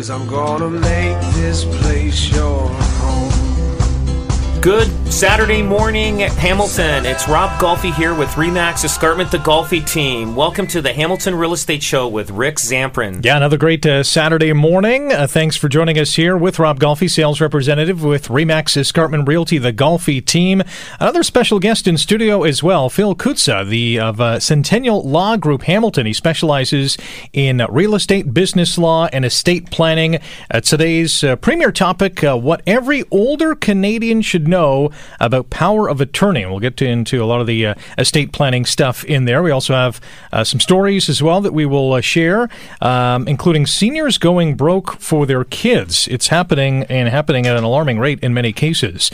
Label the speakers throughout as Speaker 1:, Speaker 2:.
Speaker 1: Cause I'm gonna make this place your home.
Speaker 2: Good Saturday morning, Hamilton. It's Rob Golfi here with Remax Escarpment, the Golfi team. Welcome to the Hamilton Real Estate Show with Rick Zamprin.
Speaker 3: Yeah, another great uh, Saturday morning. Uh, thanks for joining us here with Rob Golfi, sales representative with Remax Escarpment Realty, the Golfi team. Another special guest in studio as well, Phil Kutza, the of uh, Centennial Law Group Hamilton. He specializes in real estate, business law, and estate planning. Today's uh, premier topic: uh, what every older Canadian should know about power of attorney. We'll get to, into a lot of the uh, estate planning stuff in there. We also have uh, some stories as well that we will uh, share, um, including seniors going broke for their kids. It's happening and happening at an alarming rate in many cases.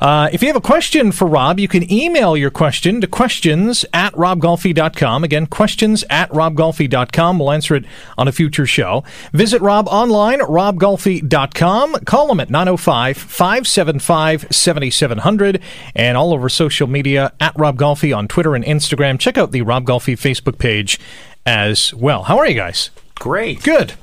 Speaker 3: Uh, if you have a question for Rob, you can email your question to questions at robgolfi.com. Again, questions at robgolfi.com. We'll answer it on a future show. Visit Rob online, robgolfi.com. Call him at 905 575 7700 and all over social media at Rob Golfi on Twitter and Instagram. Check out the Rob Golfi Facebook page as well. How are you guys?
Speaker 2: Great.
Speaker 3: Good.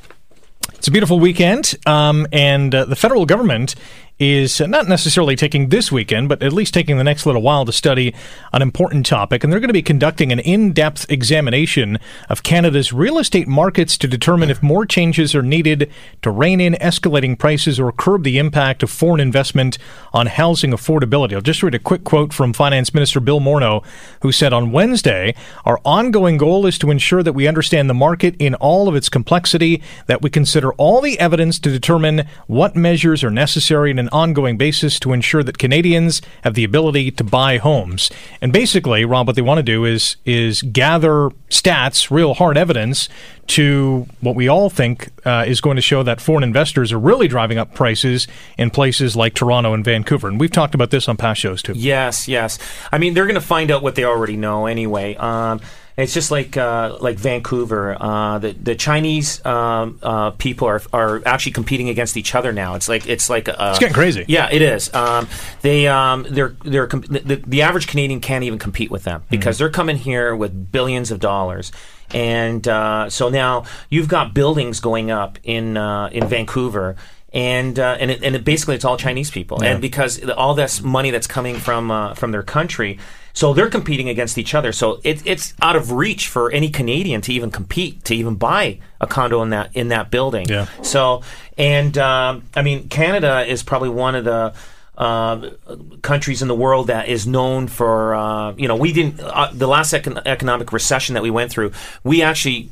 Speaker 3: It's a beautiful weekend, um, and uh, the federal government is not necessarily taking this weekend, but at least taking the next little while to study an important topic. And they're going to be conducting an in depth examination of Canada's real estate markets to determine if more changes are needed to rein in escalating prices or curb the impact of foreign investment on housing affordability. I'll just read a quick quote from Finance Minister Bill Morneau, who said on Wednesday Our ongoing goal is to ensure that we understand the market in all of its complexity, that we consider all the evidence to determine what measures are necessary in an ongoing basis to ensure that Canadians have the ability to buy homes. And basically, Rob, what they want to do is is gather stats, real hard evidence to what we all think uh, is going to show that foreign investors are really driving up prices in places like Toronto and Vancouver. And we've talked about this on past shows too.
Speaker 2: Yes, yes. I mean, they're going to find out what they already know anyway. Um, it's just like uh, like Vancouver. Uh, the the Chinese um, uh, people are are actually competing against each other now. It's like it's like uh,
Speaker 3: It's getting crazy.
Speaker 2: Yeah, it is. Um, they um, they're they're com- the, the average Canadian can't even compete with them because they're coming here with billions of dollars. And uh, so now you've got buildings going up in uh, in Vancouver, and uh, and it, and it basically it's all Chinese people, and because all this money that's coming from uh, from their country, so they're competing against each other. So it, it's out of reach for any Canadian to even compete to even buy a condo in that in that building.
Speaker 3: Yeah.
Speaker 2: So and um, I mean Canada is probably one of the uh, countries in the world that is known for uh, you know we didn't uh, the last econ- economic recession that we went through we actually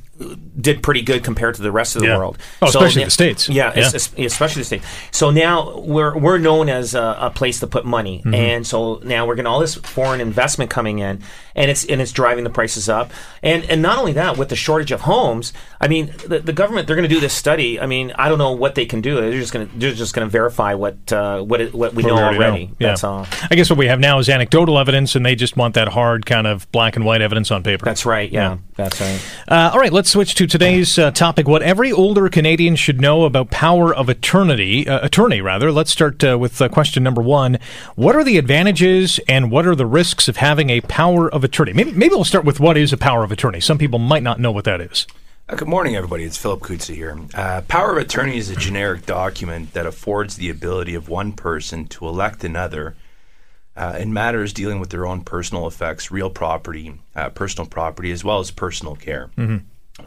Speaker 2: did pretty good compared to the rest of the
Speaker 3: Yeah.
Speaker 2: world.
Speaker 3: Oh, especially
Speaker 2: na-
Speaker 3: the States.
Speaker 2: Yeah,
Speaker 3: Yeah.
Speaker 2: es- es- especially the states. So now we're we're known as a, a place to put money,
Speaker 3: Mm-hmm.
Speaker 2: and so now we're getting all this foreign investment coming in, and it's and it's driving the prices up. And and not only that, with the shortage of homes, I mean, the, the government they're going to do this study. I mean, I don't know what they can do. They're just going to they're just going to verify what uh, what it, what we
Speaker 3: What
Speaker 2: know
Speaker 3: we already
Speaker 2: already.
Speaker 3: know. Yeah.
Speaker 2: That's all.
Speaker 3: I guess what we have now is anecdotal evidence, and they just want that hard kind of black and white evidence on paper.
Speaker 2: That's right. Yeah, that's right.
Speaker 3: Uh, all right, let's switch to today's uh, topic: what every older Canadian should know about power of attorney. Uh, attorney, rather. Let's start uh, with uh, question number one: What are the advantages and what are the risks of having a power of attorney? Maybe, maybe we'll start with what is a power of attorney. Some people might not know what that is.
Speaker 4: Uh, Good morning, everybody. It's Philip Kutza here. Uh, power of attorney is a generic document that affords the ability of one person to elect another uh, in matters dealing with their own personal effects, real property, uh, personal property, as well as personal care.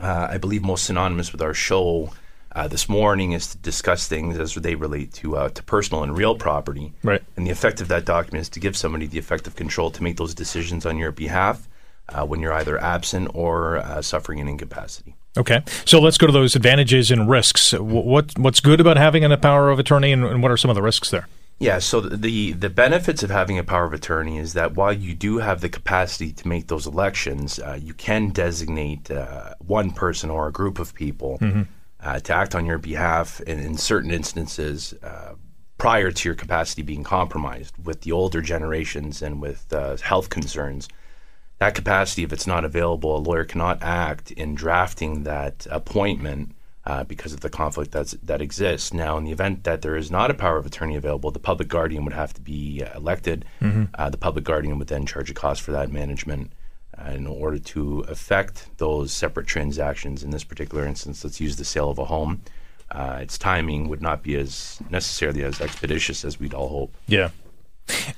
Speaker 4: Uh, I believe most synonymous with our show uh, this morning is to discuss things as they relate to uh, to personal and real property.
Speaker 3: Right.
Speaker 4: And the effect of that document is to give somebody the effective control to make those decisions on your behalf uh, when you're either absent or uh, suffering an incapacity.
Speaker 3: Okay, so let's go to those advantages and risks. Wh- What what's good about having a power of attorney, and, and what are some of the risks there?
Speaker 4: Yeah, so the the benefits of having a power of attorney is that while you do have the capacity to make those elections, uh, you can designate uh, one person or a group of people uh, to act on your behalf in, in certain instances uh, prior to your capacity being compromised with the older generations and with uh, health concerns. That capacity, if it's not available, a lawyer cannot act in drafting that appointment uh, because of the conflict that's, that exists. Now, in the event that there is not a power of attorney available, the public guardian would have to be uh, elected. Uh, the public guardian would then charge a cost for that management. Uh, in order to affect those separate transactions, in this particular instance, let's use the sale of a home. Uh, its timing would not be as necessarily as expeditious as we'd all hope.
Speaker 3: Yeah.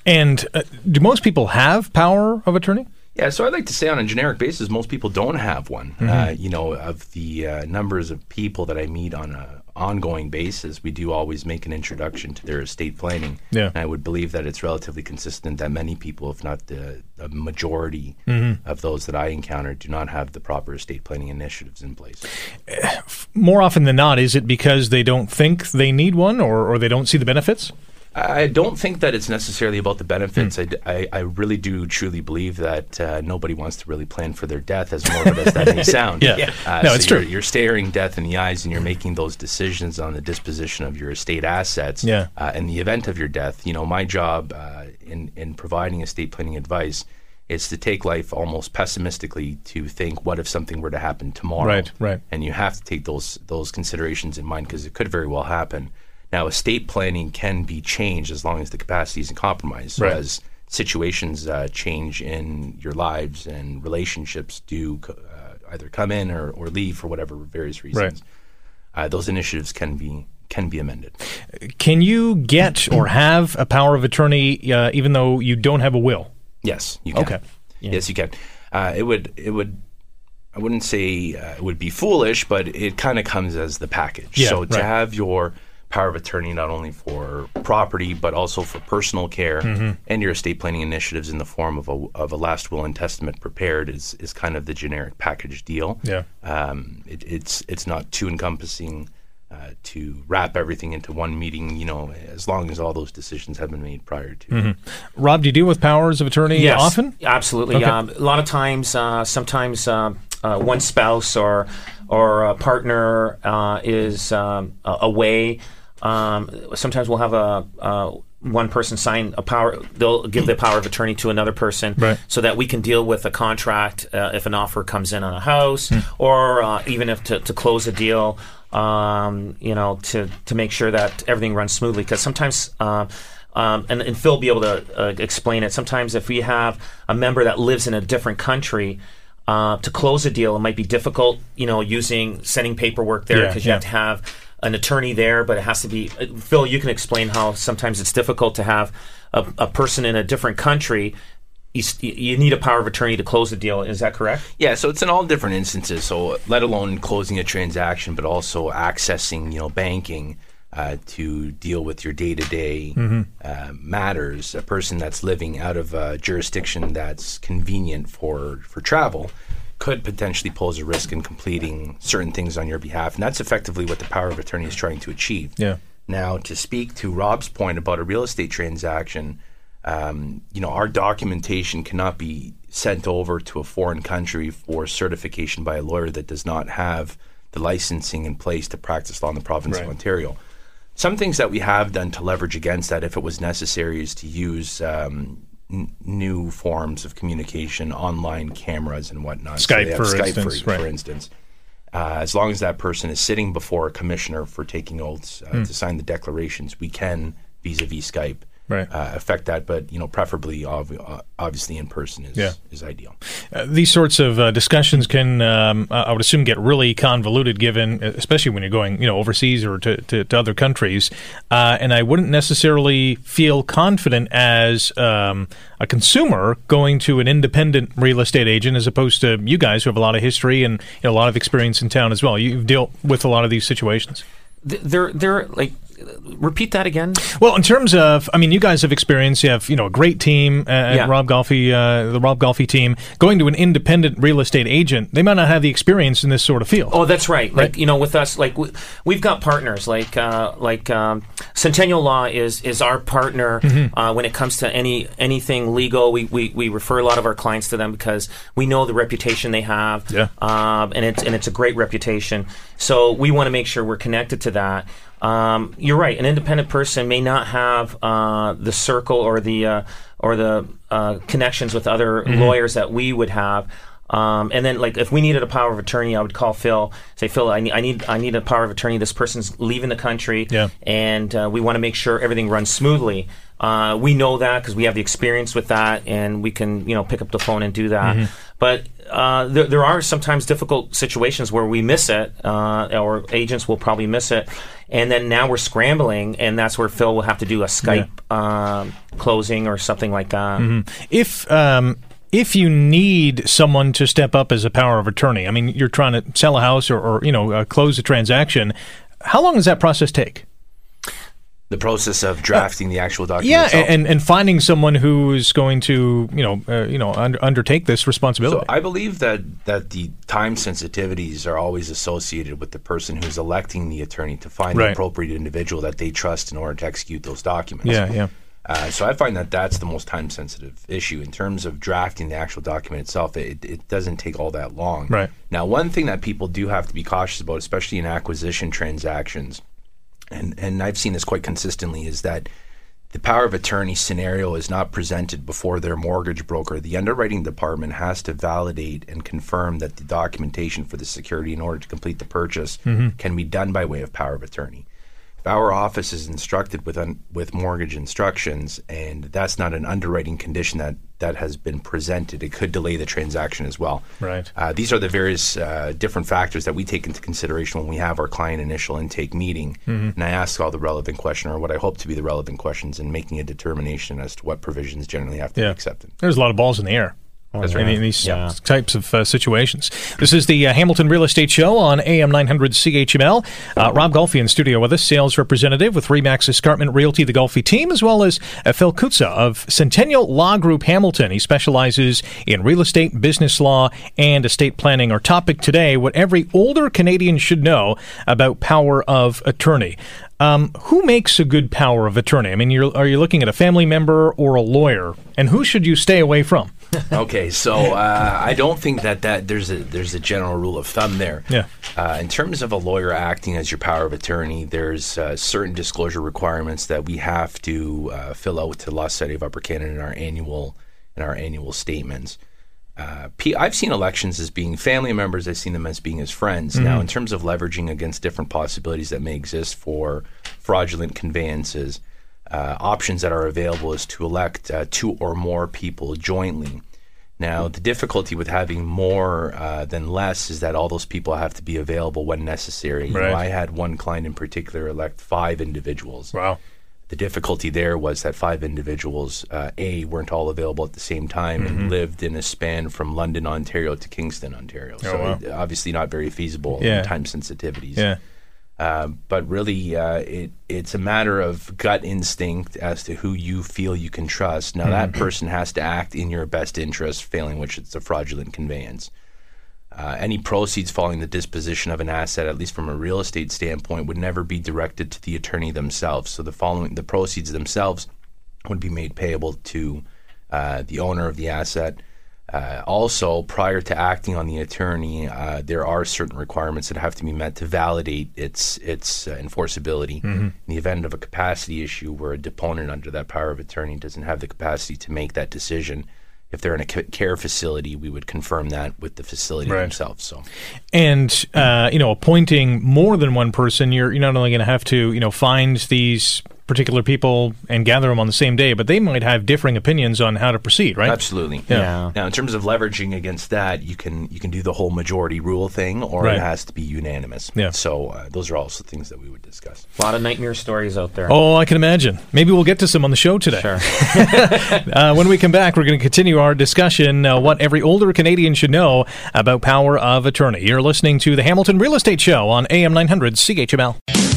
Speaker 3: And uh, do most people have power of attorney?
Speaker 4: Yeah, so I'd like to say on a generic basis, most people don't have one. Uh, you know, of the uh, numbers of people that I meet on a ongoing basis, we do always make an introduction to their estate planning.
Speaker 3: Yeah.
Speaker 4: And I would believe that it's relatively consistent that many people, if not the, the majority of those that I encounter, do not have the proper estate planning initiatives in place.
Speaker 3: More often than not, is it because they don't think they need one or, or they don't see the benefits?
Speaker 4: I don't think that it's necessarily about the benefits. I I really do truly believe that uh, nobody wants to really plan for their death, as morbid as that may sound.
Speaker 3: Yeah. Yeah.
Speaker 4: Uh,
Speaker 3: No,
Speaker 4: so
Speaker 3: it's
Speaker 4: you're,
Speaker 3: true.
Speaker 4: You're staring death in the eyes and you're making those decisions on the disposition of your estate assets.
Speaker 3: Yeah.
Speaker 4: Uh, in the event of your death, you know, my job uh, in, in providing estate planning advice is to take life almost pessimistically to think, what if something were to happen tomorrow?
Speaker 3: Right, right.
Speaker 4: and you have to take those those considerations in mind because it could very well happen. Now, estate planning can be changed as long as the capacity isn't compromised. So
Speaker 3: Right.
Speaker 4: as situations uh, change in your lives and relationships do uh, either come in or, or leave for whatever various reasons, uh, those initiatives can be can be amended.
Speaker 3: Can you get or have a power of attorney uh, even though you don't have a will?
Speaker 4: Yes, you can.
Speaker 3: Okay.
Speaker 4: Yes, you can. Uh, it would. It would. I wouldn't say uh, it would be foolish, but it kind of comes as the package.
Speaker 3: Yeah,
Speaker 4: so to
Speaker 3: right.
Speaker 4: have your power of attorney not only for property but also for personal care
Speaker 3: Mm-hmm.
Speaker 4: and your estate planning initiatives in the form of a of a last will and testament prepared is is kind of the generic package deal.
Speaker 3: Yeah.
Speaker 4: Um, it, it's it's not too encompassing. Uh, to wrap everything into one meeting, you know, as long as all those decisions have been made prior to.
Speaker 3: Mm-hmm. Rob, do you deal with powers of attorney
Speaker 2: Yes,
Speaker 3: often?
Speaker 2: Absolutely.
Speaker 3: Okay.
Speaker 2: Um, a lot of times, uh, sometimes um, uh, one spouse or or a partner uh, is um, away. Um, sometimes we'll have a. Uh, one person sign a power, they'll give the power of attorney to another person
Speaker 3: Right.
Speaker 2: so that we can deal with a contract uh, if an offer comes in on a house
Speaker 3: Hmm.
Speaker 2: or uh, even if to, to close a deal, um, you know, to, to make sure that everything runs smoothly. Because sometimes, um, um, and, and Phil will be able to uh, explain it, sometimes if we have a member that lives in a different country, uh, to close a deal, it might be difficult, you know, using sending paperwork there
Speaker 3: Yeah,
Speaker 2: because you
Speaker 3: yeah.
Speaker 2: have to have an attorney there, but it has to be. Uh, Phil, you can explain how sometimes it's difficult to have a, a person in a different country. You, you need a power of attorney to close the deal. Is that correct?
Speaker 4: Yeah, so it's in all different instances. So let alone closing a transaction, but also accessing, you know, banking uh, to deal with your day-to-day uh, matters. A person that's living out of a jurisdiction that's convenient for for travel could potentially pose a risk in completing certain things on your behalf, and that's effectively what the power of attorney is trying to achieve.
Speaker 3: Yeah.
Speaker 4: Now, to speak to Rob's point about a real estate transaction, um, you know, our documentation cannot be sent over to a foreign country for certification by a lawyer that does not have the licensing in place to practice law in the province
Speaker 3: Right.
Speaker 4: of Ontario. Some things that we have done to leverage against that, if it was necessary, is to use um, n- new forms of communication, online cameras and whatnot.
Speaker 3: Skype,
Speaker 4: have
Speaker 3: for
Speaker 4: Skype,
Speaker 3: instance,
Speaker 4: for,
Speaker 3: right.
Speaker 4: for instance. Uh, as long as that person is sitting before a commissioner for taking oaths uh, to sign the declarations, we can vis-a-vis Skype
Speaker 3: Right.
Speaker 4: uh, affect that. But you know, preferably, obvi- uh, obviously, in person is
Speaker 3: Yeah.
Speaker 4: is ideal.
Speaker 3: Uh, these sorts of uh, discussions can, um, uh, I would assume, get really convoluted, given, especially when you're going, you know, overseas or to, to, to other countries. Uh, and I wouldn't necessarily feel confident as um, a consumer going to an independent real estate agent, as opposed to you guys who have a lot of history and you know, a lot of experience in town as well. You've dealt with a lot of these situations.
Speaker 2: They're they're like. Repeat that again.
Speaker 3: Well, in terms of, I mean, you guys have experience. You have, you know, a great team uh, at
Speaker 2: Yeah.
Speaker 3: Rob Golfi, uh, the Rob Golfi team. Going to an independent real estate agent, they might not have the experience in this sort of field.
Speaker 2: Oh, that's right. Like
Speaker 3: Right.
Speaker 2: you know, with us, like we, we've got partners. Like uh, like um, Centennial Law is is our partner
Speaker 3: Mm-hmm.
Speaker 2: uh, when it comes to any anything legal. We, we we refer a lot of our clients to them because we know the reputation they have.
Speaker 3: Yeah.
Speaker 2: Um, and it's and it's a great reputation. So we want to make sure we're connected to that. Um, you're right. An independent person may not have uh, the circle or the uh, or the uh, connections with other lawyers that we would have. Um, and then, like, if we needed a power of attorney, I would call Phil. Say, Phil, I need, I need, I need a power of attorney. This person's leaving the country,
Speaker 3: Yeah.
Speaker 2: and uh, we want to make sure everything runs smoothly. Uh, we know that because we have the experience with that, and we can, you know, pick up the phone and do that. But uh, there, there are sometimes difficult situations where we miss it, uh, or agents will probably miss it, and then now we're scrambling, and that's where Phil will have to do a Skype um, closing or something like that.
Speaker 3: If um, if you need someone to step up as a power of attorney, I mean, you're trying to sell a house or, or you know uh, close a transaction. How long does that process take?
Speaker 4: The process of drafting the actual document.
Speaker 3: Yeah,
Speaker 4: itself.
Speaker 3: and and finding someone who's going to you know uh, you know under, undertake this responsibility.
Speaker 4: So I believe that that the time sensitivities are always associated with the person who's electing the attorney to find
Speaker 3: Right.
Speaker 4: the appropriate individual that they trust in order to execute those documents.
Speaker 3: yeah, yeah.
Speaker 4: Uh, so I find that that's the most time sensitive issue in terms of drafting the actual document itself. It, it doesn't take all that long.
Speaker 3: Right.
Speaker 4: Now, one thing that people do have to be cautious about, especially in acquisition transactions, and and I've seen this quite consistently, is that the power of attorney scenario is not presented before their mortgage broker. The underwriting department has to validate and confirm that the documentation for the security in order to complete the purchase mm-hmm. can be done by way of power of attorney. Our office is instructed with un, with mortgage instructions, and that's not an underwriting condition that that has been presented, it could delay the transaction as well.
Speaker 3: Right.
Speaker 4: Uh, these are the various uh, different factors that we take into consideration when we have our client initial intake meeting. And I ask all the relevant question, or what I hope to be the relevant questions, in making a determination as to what provisions generally have to
Speaker 3: Yeah.
Speaker 4: be accepted.
Speaker 3: There's a lot of balls in the air.
Speaker 4: That's
Speaker 3: in,
Speaker 4: right.
Speaker 3: in these
Speaker 2: Yeah.
Speaker 3: types of uh, situations. This is the uh, Hamilton Real Estate Show on AM 900 CHML. Uh, Rob Golfi in studio with us, sales representative with Remax Escarpment Realty, the Golfi team, as well as uh, Phil Kutza of Centennial Law Group Hamilton. He specializes in real estate, business law, and estate planning. Our topic today: what every older Canadian should know about power of attorney. Um, who makes a good power of attorney? I mean, you're, are you looking at a family member or a lawyer, and who should you stay away from?
Speaker 4: okay, so uh, I don't think that, that there's a there's a general rule of thumb there.
Speaker 3: Yeah.
Speaker 4: Uh, in terms of a lawyer acting as your power of attorney, there's uh, certain disclosure requirements that we have to uh, fill out to the Law Society of Upper Canada in our annual in our annual statements. Uh, P- I've seen elections as being family members. I've seen them as being as friends. Now, in terms of leveraging against different possibilities that may exist for fraudulent conveyances, uh, options that are available is to elect uh, two or more people jointly. Now, the difficulty with having more uh, than less is that all those people have to be available when necessary. You know,
Speaker 3: Right.
Speaker 4: I had one client in particular elect five individuals.
Speaker 3: Wow.
Speaker 4: The difficulty there was that five individuals, uh, A, weren't all available at the same time
Speaker 3: Mm-hmm.
Speaker 4: and lived in a span from London, Ontario to Kingston, Ontario. so,
Speaker 3: Oh, wow.
Speaker 4: obviously, not very feasible
Speaker 3: Yeah.
Speaker 4: in time sensitivities.
Speaker 3: Yeah.
Speaker 4: Uh, but really, uh, it it's a matter of gut instinct as to who you feel you can trust. Now, that person has to act in your best interest, failing which it's a fraudulent conveyance. Uh, any proceeds following the disposition of an asset, at least from a real estate standpoint, would never be directed to the attorney themselves. So the following, the proceeds themselves would be made payable to uh, the owner of the asset. Uh, also, prior to acting on the attorney, uh, there are certain requirements that have to be met to validate its its uh, enforceability. In the event of a capacity issue where a deponent under that power of attorney doesn't have the capacity to make that decision, if they're in a care facility, we would confirm that with the facility
Speaker 3: Right.
Speaker 4: themselves. So,
Speaker 3: and uh, you know appointing more than one person you're you're not only going to have to you know find these particular people and gather them on the same day but they might have differing opinions on how to proceed right
Speaker 4: absolutely.
Speaker 2: Yeah.
Speaker 4: Now, in terms of leveraging against that, you can you can do the whole majority rule thing, or
Speaker 3: Right.
Speaker 4: it has to be unanimous.
Speaker 3: Yeah.
Speaker 4: So uh, those are also things that we would discuss.
Speaker 2: A lot of nightmare stories out there.
Speaker 3: oh i can imagine maybe we'll get to some on the show today
Speaker 2: Sure.
Speaker 3: uh, when we come back we're going to continue our discussion uh, what every older canadian should know about power of attorney you're listening to the hamilton real estate show on am 900 chml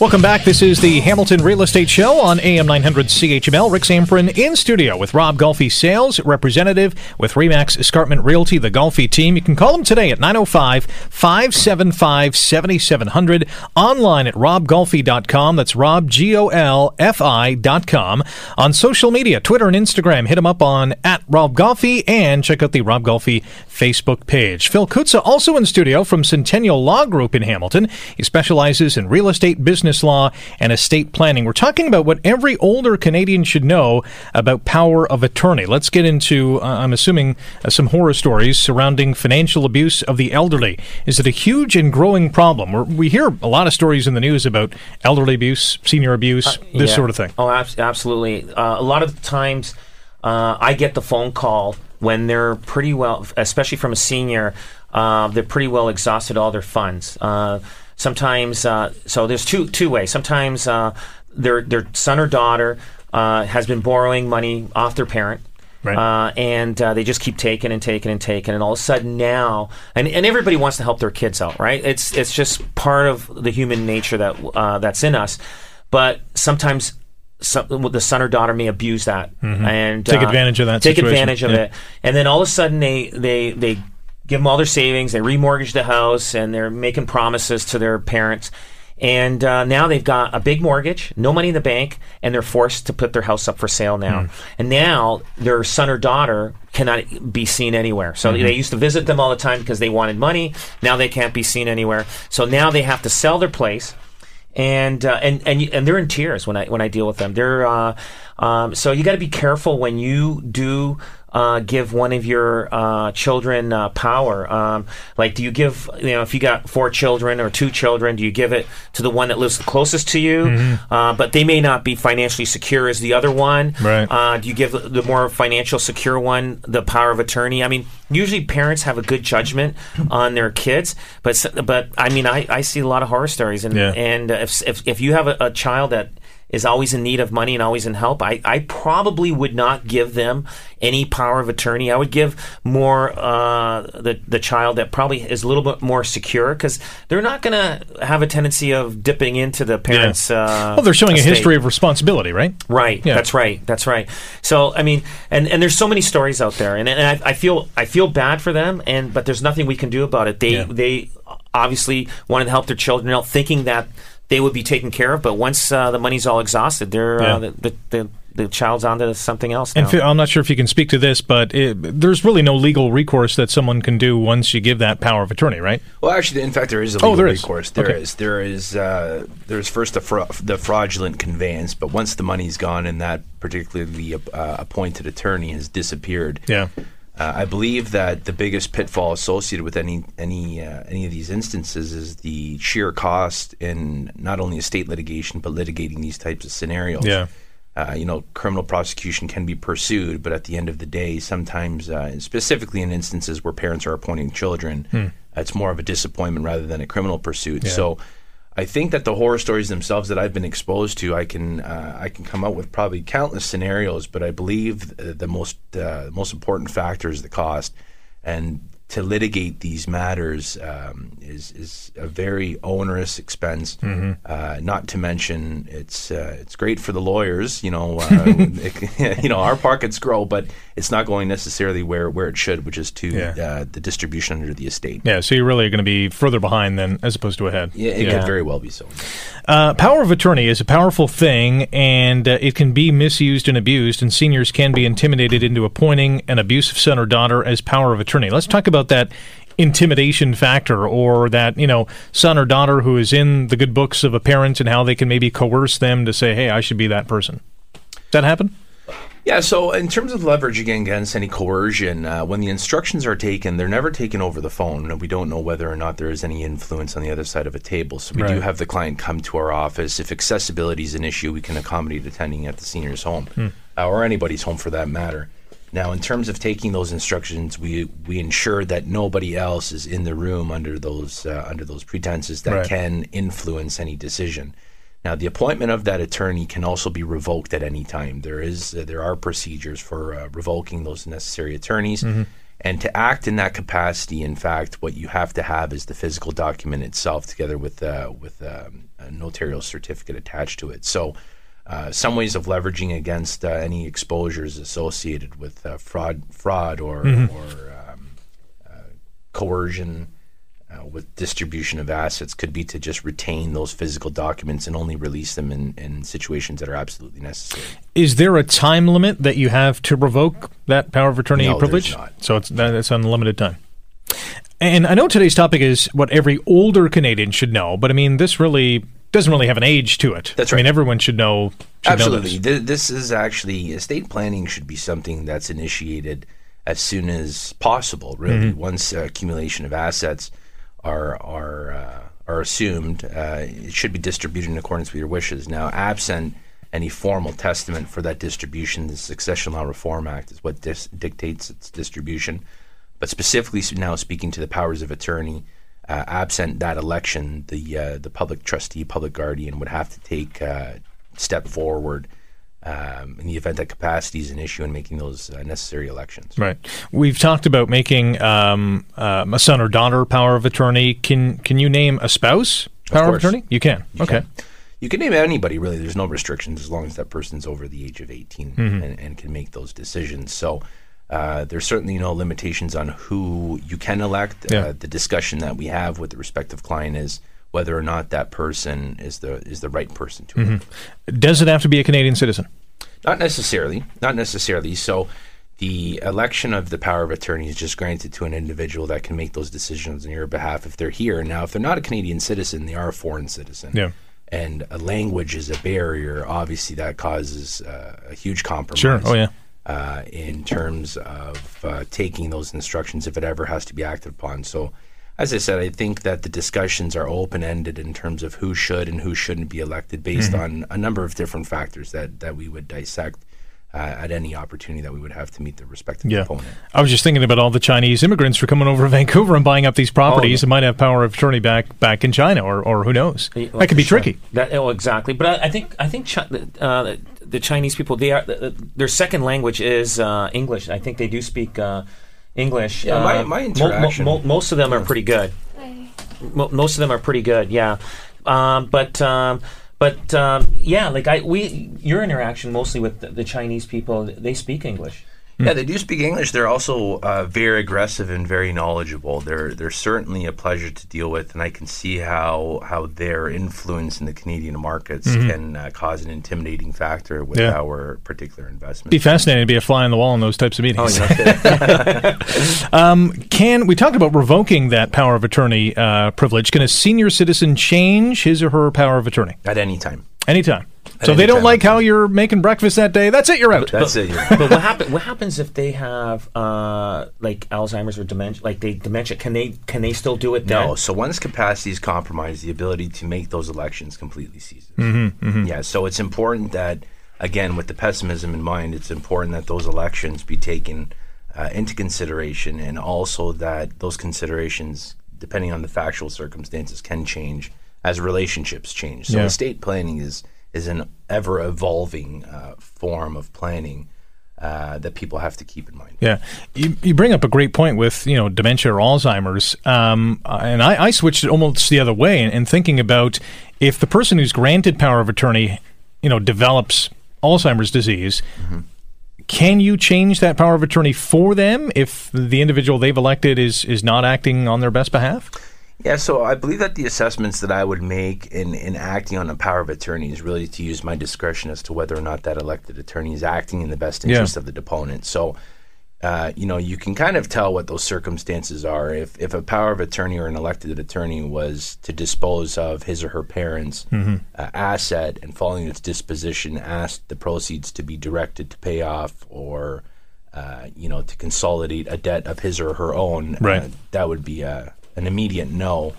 Speaker 3: Welcome back. This is the Hamilton Real Estate Show on AM 900 CHML. Rick Zamprin in studio with Rob Golfi, sales representative with Remax Escarpment Realty, the Golfi team. You can call them today at 905 575 7700. Online at robgolfi.com. That's Rob, G O L F I.com. On social media, Twitter and Instagram, hit them up on at Rob Golfi and check out the Rob Golfi Facebook page. Phil Kutza also in studio from Centennial Law Group in Hamilton. He specializes in real estate business law and estate planning. We're talking about what every older Canadian should know about power of attorney. Let's get into, uh, I'm assuming, uh, some horror stories surrounding financial abuse of the elderly. Is it a huge and growing problem? We're, we hear a lot of stories in the news about elderly abuse, senior abuse, uh, this
Speaker 2: yeah.
Speaker 3: sort of thing.
Speaker 2: Oh, ab- absolutely. Uh, a lot of times uh, I get the phone call when they're pretty well, especially from a senior, uh, they're pretty well exhausted all their funds. Uh, Sometimes, uh, so there's two two ways. Sometimes uh, their their son or daughter uh, has been borrowing money off their parent.
Speaker 3: Right.
Speaker 2: Uh, and uh, they just keep taking and taking and taking, and all of a sudden now, and, and everybody wants to help their kids out, right? It's it's just part of the human nature that uh, that's in us. But sometimes some, the son or daughter may abuse that
Speaker 3: mm-hmm.
Speaker 2: and
Speaker 3: take advantage of that.
Speaker 2: Take
Speaker 3: situation.
Speaker 2: advantage of
Speaker 3: yeah.
Speaker 2: it, and then all of a sudden they they they give them all their savings. They remortgage the house, and they're making promises to their parents. And uh, now they've got a big mortgage, no money in the bank, and they're forced to put their house up for sale now. Mm. And now their son or daughter cannot be seen anywhere. So mm-hmm. they used to visit them all the time because they wanted money. Now they can't be seen anywhere. So now they have to sell their place. And uh, and and and they're in tears when I when I deal with them. They're uh, um, so you got to be careful when you do uh, give one of your uh, children uh, power? Um, like, do you give, you know, if you got four children or two children, do you give it to the one that lives closest to you, mm-hmm. Uh, but they may not be financially secure as the other one?
Speaker 3: Right.
Speaker 2: Uh, do you give the more financial secure one the power of attorney? I mean, usually parents have a good judgment on their kids, but but I mean, I, I see a lot of horror stories, and
Speaker 3: yeah.
Speaker 2: and if, if if you have a, a child that is always in need of money and always in help, I, I probably would not give them any power of attorney. I would give more uh, the the child that probably is a little bit more secure because they're not going to have a tendency of dipping into the parents.
Speaker 3: Yeah.
Speaker 2: Uh,
Speaker 3: well, they're showing
Speaker 2: estate.
Speaker 3: a history of responsibility, right?
Speaker 2: Right. Yeah. That's right. That's right. So I mean, and, and there's so many stories out there, and, and I, I feel I feel bad for them, and but there's nothing we can do about it. They yeah. they obviously wanted to help their children out, thinking that they would be taken care of. But once uh, the money's all exhausted, they're
Speaker 3: yeah.
Speaker 2: uh, the, the, the, the child's onto something else.
Speaker 3: Now. And I'm not sure if you can speak to this, but it, there's really no legal recourse that someone can do once you give that power of attorney, right?
Speaker 4: Well, actually, in fact, there is a legal
Speaker 3: oh, there is.
Speaker 4: recourse. There
Speaker 3: okay.
Speaker 4: is. There is. Uh, there's first the, fra- the fraudulent conveyance, but once the money's gone and that particularly uh, appointed attorney has disappeared,
Speaker 3: yeah.
Speaker 4: Uh, I believe that the biggest pitfall associated with any any uh, any of these instances is the sheer cost in not only estate litigation but litigating these types of scenarios.
Speaker 3: Yeah.
Speaker 4: Uh, you know, criminal prosecution can be pursued, but at the end of the day, sometimes, uh, specifically in instances where parents are appointing children,
Speaker 3: hmm.
Speaker 4: it's more of a disappointment rather than a criminal pursuit.
Speaker 3: Yeah.
Speaker 4: So, I think that the horror stories themselves that I've been exposed to, I can uh, I can come up with probably countless scenarios, but I believe the most uh, most important factor is the cost, and to litigate these matters um, is is a very onerous expense.
Speaker 3: Mm-hmm.
Speaker 4: Uh, not to mention, it's uh, it's great for the lawyers. You know, uh, it, you know, our pockets grow, but it's not going necessarily where, where it should, which is to
Speaker 3: yeah.
Speaker 4: Uh, the distribution under the estate.
Speaker 3: Yeah, so you're really going to be further behind than as opposed to ahead.
Speaker 4: Yeah, it
Speaker 3: yeah.
Speaker 4: could very well be so.
Speaker 3: Uh, power of attorney is a powerful thing, and uh, it can be misused and abused, and seniors can be intimidated into appointing an abusive son or daughter as power of attorney. Let's talk about that intimidation factor or that you know son or daughter who is in the good books of a parent and how they can maybe coerce them to say hey i should be that person Does that happen
Speaker 4: yeah, so in terms of leveraging against any coercion, uh, when the instructions are taken, they're never taken over the phone, and we don't know whether or not there is any influence on the other side of a table. So we
Speaker 3: right.
Speaker 4: do have the client come to our office. If accessibility is an issue, we can accommodate attending at the senior's home
Speaker 3: hmm.
Speaker 4: uh, or anybody's home for that matter. Now, in terms of taking those instructions, we we ensure that nobody else is in the room under those uh, under those pretenses that
Speaker 3: right.
Speaker 4: can influence any decision. Now, the appointment of that attorney can also be revoked at any time. There is uh, there are procedures for uh, revoking those necessary attorneys,
Speaker 3: mm-hmm.
Speaker 4: And to act in that capacity, in fact, what you have to have is the physical document itself, together with uh, with um, a notarial certificate attached to it. So, uh, some ways of leveraging against uh, any exposures associated with uh, fraud, fraud or or um, uh, coercion uh, with distribution of assets could be to just retain those physical documents and only release them in, in situations that are absolutely necessary.
Speaker 3: Is there a time limit that you have to revoke that power of attorney
Speaker 4: No,
Speaker 3: privilege?
Speaker 4: there's not.
Speaker 3: So it's that, it's unlimited time. And I know today's topic is what every older Canadian should know, but I mean this really doesn't really have an age to it.
Speaker 4: That's right.
Speaker 3: I mean everyone should know. Should know
Speaker 4: Absolutely.
Speaker 3: this.
Speaker 4: Th- this is actually estate planning should be something that's initiated as soon as possible. Really, once uh, accumulation of assets are are uh, are assumed, uh, it should be distributed in accordance with your wishes. Now, absent any formal testament for that distribution, the Succession Law Reform Act is what dis- dictates its distribution. But specifically now speaking to the powers of attorney, uh, absent that election, the uh, the public trustee, public guardian would have to take uh, step forward um, in the event that capacity is an issue in making those uh, necessary elections.
Speaker 3: Right. We've talked about making um, um, a son or daughter power of attorney. Can can you name a spouse power of,
Speaker 4: course.
Speaker 3: attorney? You can.
Speaker 4: You
Speaker 3: okay.
Speaker 4: can. You can name anybody really. There's no restrictions as long as that person's over the age of 18
Speaker 3: Mm-hmm.
Speaker 4: and, and can make those decisions. So uh, there's certainly no limitations on who you can elect.
Speaker 3: Yeah.
Speaker 4: Uh, the discussion that we have with the respective client is whether or not that person is the is the right person to elect.
Speaker 3: Does it have to be a Canadian citizen?
Speaker 4: Not necessarily. Not necessarily. So the election of the power of attorney is just granted to an individual that can make those decisions on your behalf if they're here. Now, if they're not a Canadian citizen, they are a foreign citizen.
Speaker 3: Yeah.
Speaker 4: And a language is a barrier. Obviously, that causes uh, a huge compromise.
Speaker 3: Sure. Oh yeah.
Speaker 4: Uh, in terms of uh, taking those instructions if it ever has to be acted upon. So, as I said, I think that the discussions are open ended in terms of who should and who shouldn't be elected based on a number of different factors that, that we would dissect uh, at any opportunity that we would have to meet the respective
Speaker 3: Yeah.
Speaker 4: opponent.
Speaker 3: I was just thinking about all the Chinese immigrants who are coming over to Vancouver and buying up these properties
Speaker 2: Oh,
Speaker 3: and might have power of attorney back back in China or, or who knows.
Speaker 2: Yeah,
Speaker 3: that could be
Speaker 2: sure.
Speaker 3: tricky.
Speaker 2: That, oh, exactly. But I, I think I think Chi- uh, the Chinese people they are their second language is uh, English. I think they do speak uh, English.
Speaker 4: Yeah, my-
Speaker 2: Uh,
Speaker 4: my
Speaker 2: mo- mo-
Speaker 4: interaction-
Speaker 2: mo- most of them are pretty good. Mo- most of them are pretty good. Yeah, um, but. Um, but um, yeah, like I, we, your interaction mostly with the, the Chinese people, they speak English.
Speaker 4: Yeah, they do speak English. They're also uh, very aggressive and very knowledgeable. They're they're certainly a pleasure to deal with, and I can see how how their influence in the Canadian markets can uh, cause an intimidating factor with
Speaker 3: Yeah.
Speaker 4: our particular investments.
Speaker 3: Be fascinating to be a fly on the wall in those types of
Speaker 2: Oh,
Speaker 3: meetings.
Speaker 2: yeah.
Speaker 3: Can we talked about revoking that power of attorney uh, privilege? Can a senior citizen change his or her power of attorney
Speaker 4: At any time.
Speaker 3: anytime? So they don't like how you're making breakfast that day. That's it. You're out.
Speaker 4: That's it. yeah.
Speaker 2: but what happen, What happens if they have uh, like Alzheimer's or dementia? Like they dementia, can they can they still do it then?
Speaker 4: No. So once capacity is compromised, the ability to make those elections completely ceases. Yeah. So it's important that, again, with the pessimism in mind, it's important that those elections be taken uh, into consideration, and also that those considerations, depending on the factual circumstances, can change as relationships change. So
Speaker 3: Yeah.
Speaker 4: estate planning is is an ever evolving uh, form of planning. Uh, that people have to keep in mind.
Speaker 3: Yeah, you, you bring up a great point with you know dementia or Alzheimer's, um, and I, I switched it almost the other way and, thinking about if the person who's granted power of attorney, you know, develops Alzheimer's disease. Can you change that power of attorney for them if the individual they've elected is is not acting on their best behalf?
Speaker 4: Yeah, so I believe that the assessments that I would make in, in acting on a power of attorney is really to use my discretion as to whether or not that elected attorney is acting in the best
Speaker 3: Yeah.
Speaker 4: interest of the deponent. So, uh, you know, you can kind of tell what those circumstances are. If, if a power of attorney or an elected attorney was to dispose of his or her parents' uh, asset and following its disposition, asked the proceeds to be directed to pay off or, uh, you know, to consolidate a debt of his or her own,
Speaker 3: Right.
Speaker 4: uh, that would be a, an immediate no.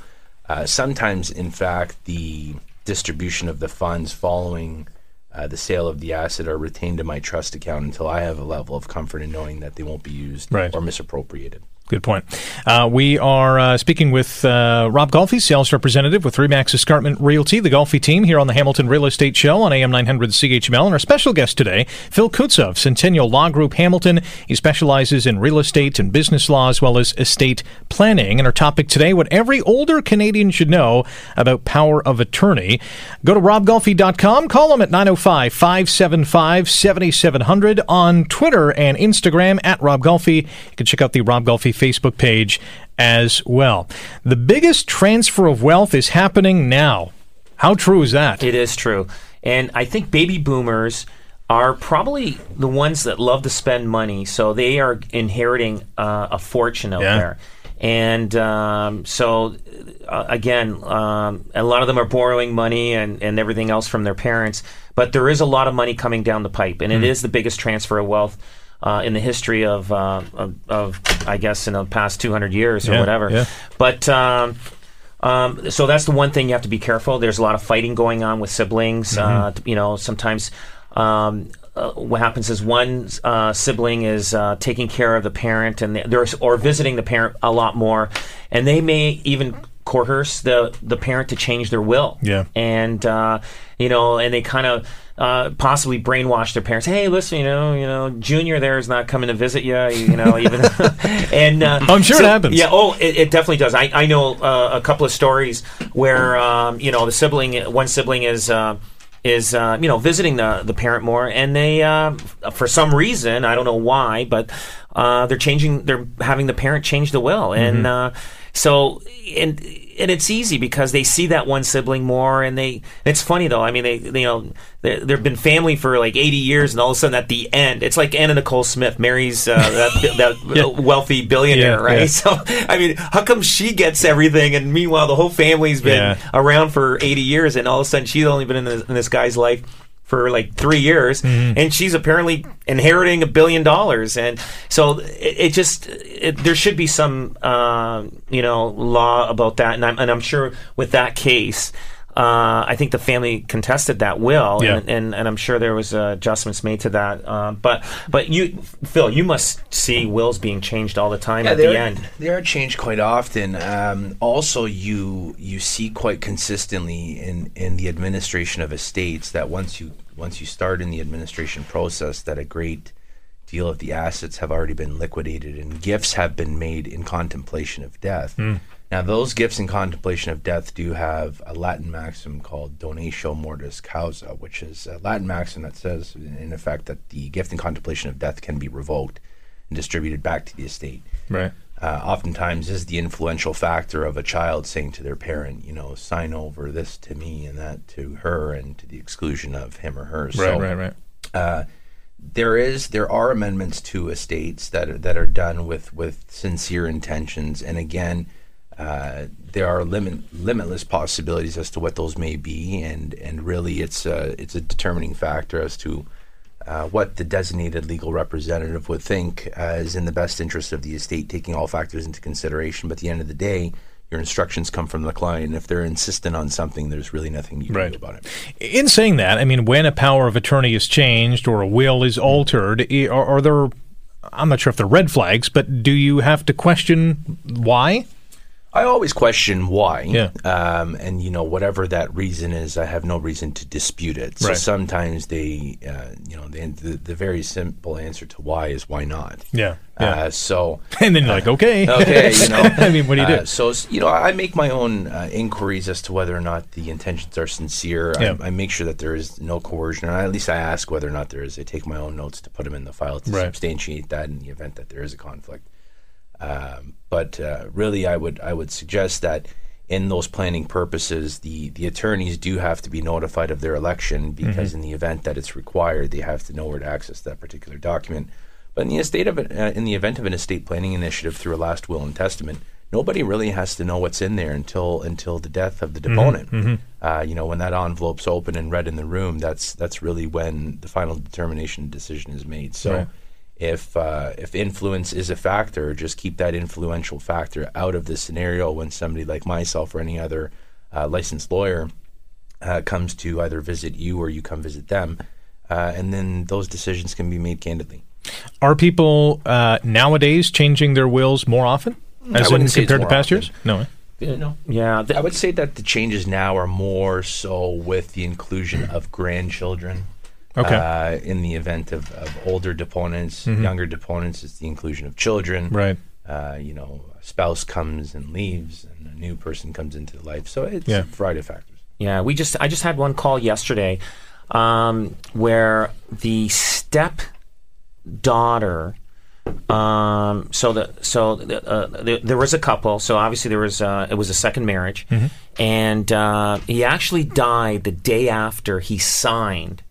Speaker 4: Uh, sometimes, in fact, the distribution of the funds following uh, the sale of the asset are retained in my trust account until I have a level of comfort in knowing that they won't be used
Speaker 3: Right.
Speaker 4: or misappropriated.
Speaker 3: Good point. Uh, we are uh, speaking with uh, Rob Golfi, sales representative with Remax Escarpment Realty, the Golfi team here on the Hamilton Real Estate Show on AM 900 CHML. And our special guest today, Phil Kutza of Centennial Law Group Hamilton. He specializes in real estate and business law as well as estate planning. And our topic today, what every older Canadian should know about power of attorney. Go to robgolfi.com, call him at 905 575 7700 on Twitter and Instagram at Rob Golfi. You can check out the Rob Golfi Facebook page as well. The biggest transfer of wealth is happening now. How true is that?
Speaker 2: It is true. And I think baby boomers are probably the ones that love to spend money, so they are inheriting uh, a fortune out
Speaker 3: Yeah.
Speaker 2: there. And um, so, uh, again, um, a lot of them are borrowing money and, and everything else from their parents, but there is a lot of money coming down the pipe, and it is the biggest transfer of wealth. Uh, in the history of, uh, of, of, I guess, in the past 200 years or
Speaker 3: Yeah,
Speaker 2: whatever.
Speaker 3: yeah.
Speaker 2: But um, um, so that's the one thing you have to be careful. There's a lot of fighting going on with siblings. Uh, you know, sometimes um, uh, what happens is one uh, sibling is uh, taking care of the parent, and they're or visiting the parent a lot more, and they may even coerce the the parent to change their will.
Speaker 3: Yeah.
Speaker 2: and uh, you know, and they kind of. Uh, possibly brainwash their parents. Hey, listen, you know, you know, Junior there is not coming to visit you. You know, even and uh,
Speaker 3: I'm sure it happens.
Speaker 2: Yeah, oh, it, it definitely does. I, I know uh, a couple of stories where um, you know the sibling, one sibling is uh, is uh, you know visiting the the parent more, and they uh, for some reason I don't know why, but uh, they're changing. They're having the parent change the will, and uh, so and and it's easy because they see that one sibling more, and they. It's funny though. I mean, they, they you know they, they've been family for like eighty years, and all of a sudden at the end, it's like Anna Nicole Smith marries uh, that that
Speaker 3: Yeah.
Speaker 2: wealthy billionaire,
Speaker 3: Yeah,
Speaker 2: right?
Speaker 3: yeah.
Speaker 2: So I mean, how come she gets everything, and meanwhile the whole family's been around for eighty years, and all of a sudden she's only been in this, in this guy's life for like three years,
Speaker 3: Mm-hmm.
Speaker 2: and she's apparently inheriting a billion dollars, and so it, it just it, there should be some uh, you know law about that, and I'm and I'm sure with that case. Uh, I think the family contested that will,
Speaker 3: Yeah.
Speaker 2: and, and, and I'm sure there was uh, adjustments made to that. Uh, but but you, Phil, you must see wills being changed all the time at the
Speaker 4: they're-
Speaker 2: end.
Speaker 4: They are changed quite often. Um, also, you you see quite consistently in, in the administration of estates that once you once you start in the administration process, that a great deal of the assets have already been liquidated and gifts have been made in contemplation of death. Now, those gifts in contemplation of death do have a Latin maxim called donatio mortis causa, which is a Latin maxim that says, in effect, that the gift in contemplation of death can be revoked and distributed back to the estate
Speaker 3: Right.
Speaker 4: uh, oftentimes is the influential factor of a child saying to their parent, you know, sign over this to me and that to her, and to the exclusion of him or her.
Speaker 3: Right,
Speaker 4: so,
Speaker 3: right, right.
Speaker 4: Uh, there is there are amendments to estates that are, that are done with with sincere intentions, and again. Uh, there are limit, limitless possibilities as to what those may be, and, and really it's a, it's a determining factor as to uh, what the designated legal representative would think uh, is in the best interest of the estate, taking all factors into consideration. But at the end of the day, your instructions come from the client. If they're insistent on something, there's really nothing you can
Speaker 3: Right.
Speaker 4: do about it.
Speaker 3: In saying that, I mean, when a power of attorney is changed or a will is altered, are, are there, I'm not sure if they're red flags, but do you have to question why?
Speaker 4: I always question why.
Speaker 3: Yeah.
Speaker 4: Um, and, you know, whatever that reason is, I have no reason to dispute it. So
Speaker 3: Right.
Speaker 4: sometimes they, uh, you know, the, the, the very simple answer to why is why not.
Speaker 3: Yeah. yeah.
Speaker 4: Uh, so.
Speaker 3: and then you're like, okay.
Speaker 4: okay, you know.
Speaker 3: I mean, what do you do?
Speaker 4: Uh, so you know, I make my own uh, inquiries as to whether or not the intentions are sincere.
Speaker 3: Yeah.
Speaker 4: I, I make sure that there is no coercion, or at least I ask whether or not there is. I take my own notes to put them in the file to
Speaker 3: Right.
Speaker 4: substantiate that in the event that there is a conflict. Um, but uh, really, I would I would suggest that in those planning purposes, the the attorneys do have to be notified of their election because in the event that it's required, they have to know where to access that particular document. But in the estate of uh, in the event of an estate planning initiative through a last will and testament, nobody really has to know what's in there until until the death of the deponent. Uh, you know, when that envelope's open and read in the room, that's that's really when the final determination decision is made. So.
Speaker 3: Right.
Speaker 4: If uh, if influence is a factor, just keep that influential factor out of the scenario when somebody like myself or any other uh, licensed lawyer uh, comes to either visit you or you come visit them, uh, and then those decisions can be made candidly.
Speaker 3: Are people uh, nowadays changing their wills more often, as in
Speaker 4: wouldn't say it's
Speaker 3: compared to
Speaker 4: more
Speaker 3: past
Speaker 4: often.
Speaker 3: years? No. eh?
Speaker 4: No.
Speaker 2: Yeah, th-
Speaker 4: I would say that the changes now are more so with the inclusion of grandchildren.
Speaker 3: Okay.
Speaker 4: Uh, in the event of, of older deponents, younger deponents, it's the inclusion of children.
Speaker 3: Right.
Speaker 4: Uh, you know, a spouse comes and leaves, and a new person comes into the life. So it's
Speaker 3: Yeah.
Speaker 4: a variety of factors.
Speaker 2: Yeah, we just I just had one call yesterday um, where the step daughter. Um, so the so the, uh, the, there was a couple. So obviously there was uh, it was a second marriage, and uh, he actually died the day after he signed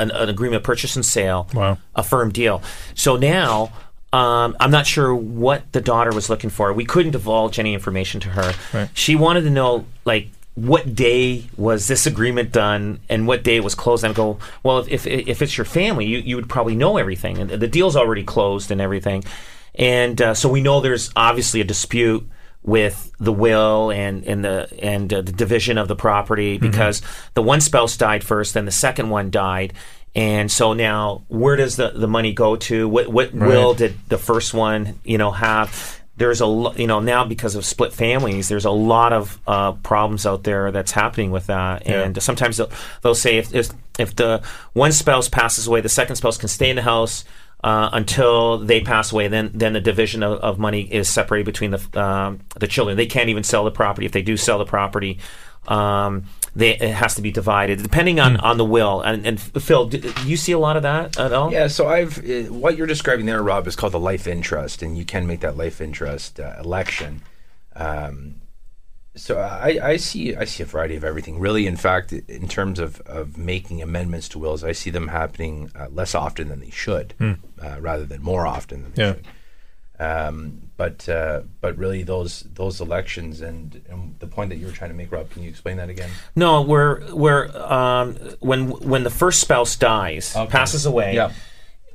Speaker 2: an, an agreement of purchase and sale,
Speaker 3: Wow.
Speaker 2: a firm deal. So now. Um, I'm not sure what the daughter was looking for. We couldn't divulge any information to her.
Speaker 3: Right.
Speaker 2: She wanted to know, like, what day was this agreement done and what day it was closed. And I go, well, if, if, if it's your family, you, you would probably know everything. And the deal's already closed and everything. And uh, so we know there's obviously a dispute with the will and, and the and uh, the division of the property because the one spouse died first, then the second one died. And so now, where does the, the money go to? What what will did the first one, you know, have? There's a lo- you know now because of split families, there's a lot of uh, problems out there that's happening with that.
Speaker 3: Yeah.
Speaker 2: And sometimes they'll, they'll say if, if if the one spouse passes away, the second spouse can stay in the house uh, until they pass away. Then then the division of, of money is separated between the um, the children. They can't even sell the property. If they do sell the property, um, they, it has to be divided depending on, on the will. And, and Phil, do you see a lot of that at all?
Speaker 4: Yeah, so I've uh, what you're describing there, Rob, is called the life interest, and you can make that life interest uh, election. Um, so I, I see I see a variety of everything. Really, in fact, in terms of, of making amendments to wills, I see them happening uh, less often than they should, uh, rather than more often than they
Speaker 3: Yeah.
Speaker 4: should. Um, but uh, but really, those those elections and, and the point that you were trying to make, Rob, can you explain that again?
Speaker 2: No, we're we're um, when when the first spouse dies, passes away.
Speaker 4: Yeah.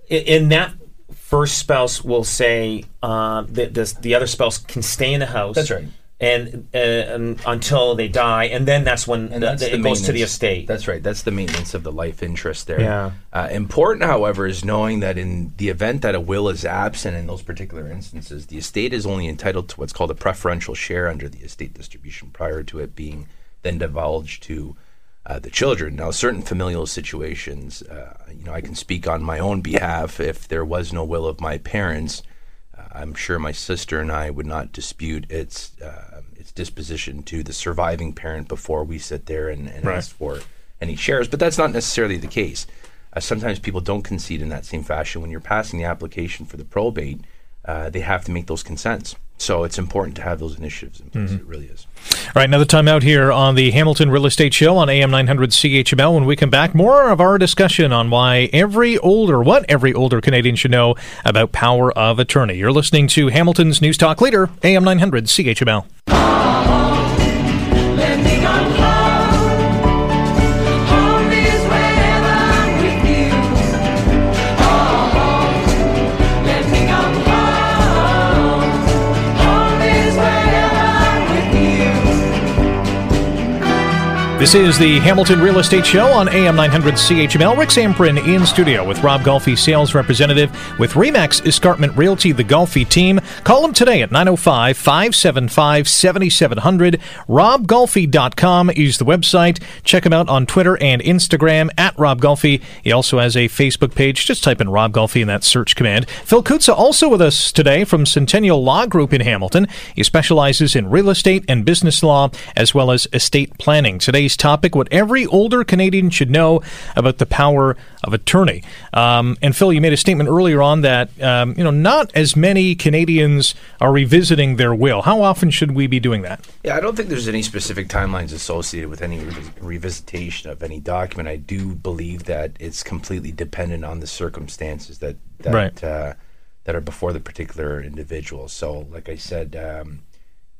Speaker 2: in that first spouse will say uh, that this, the other spouse can stay in the house.
Speaker 4: That's right.
Speaker 2: And, uh, and until they die, and then that's when the-
Speaker 4: that's
Speaker 2: the- it goes to the estate.
Speaker 4: That's right. That's the maintenance of the life interest there.
Speaker 2: Yeah.
Speaker 4: Uh, important, however, is knowing that in the event that a will is absent in those particular instances, the estate is only entitled to what's called a preferential share under the estate distribution prior to it being then divulged to uh, the children. Now, certain familial situations, uh, you know, I can speak on my own behalf. If there was no will of my parents, I'm sure my sister and I would not dispute its uh, its disposition to the surviving parent before we sit there and, and
Speaker 3: Right.
Speaker 4: ask for any shares. But that's not necessarily the case. Uh, sometimes people don't concede in that same fashion. When you're passing the application for the probate, uh, they have to make those consents. So it's important to have those initiatives in place. Mm-hmm. It really is.
Speaker 3: All right, another time out here on the Hamilton Real Estate Show on AM 900 CHML. When we come back, more of our discussion on why every older, what every older Canadian should know about power of attorney. You're listening to Hamilton's News Talk Leader, AM 900 CHML. This is the Hamilton Real Estate Show on AM 900 CHML. Rick Samprin in studio with Rob Golfi, sales representative with Remax Escarpment Realty, the Golfi team. Call them today at 905 575 7700. RobGolfi.com is the website. Check him out on Twitter and Instagram at Rob Golfi. He also has a Facebook page. Just type in Rob Golfi in that search command. Phil Kutza also with us today from Centennial Law Group in Hamilton. He specializes in real estate and business law as well as estate planning. Today's topic what every older Canadian should know about the power of attorney. Um, and Phil, you made a statement earlier on that um, you know not as many Canadians are revisiting their will. How often should we be doing that?
Speaker 4: Yeah, I don't think there's any specific timelines associated with any revis- revisitation of any document. I do believe that it's completely dependent on the circumstances that that
Speaker 3: Right.
Speaker 4: uh, that are before the particular individual. So, like I said, um,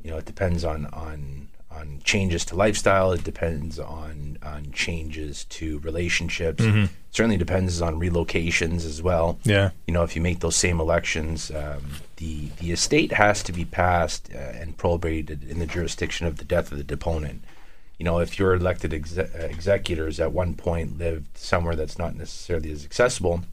Speaker 4: you know, it depends on on on changes to lifestyle. It depends on on changes to relationships. Certainly depends on relocations as well
Speaker 3: Yeah.
Speaker 4: you know, if you make those same elections, um, the the estate has to be passed uh, and probated in the jurisdiction of the death of the deponent. You know, if your elected exe- uh, executors at one point lived somewhere that's not necessarily as accessible,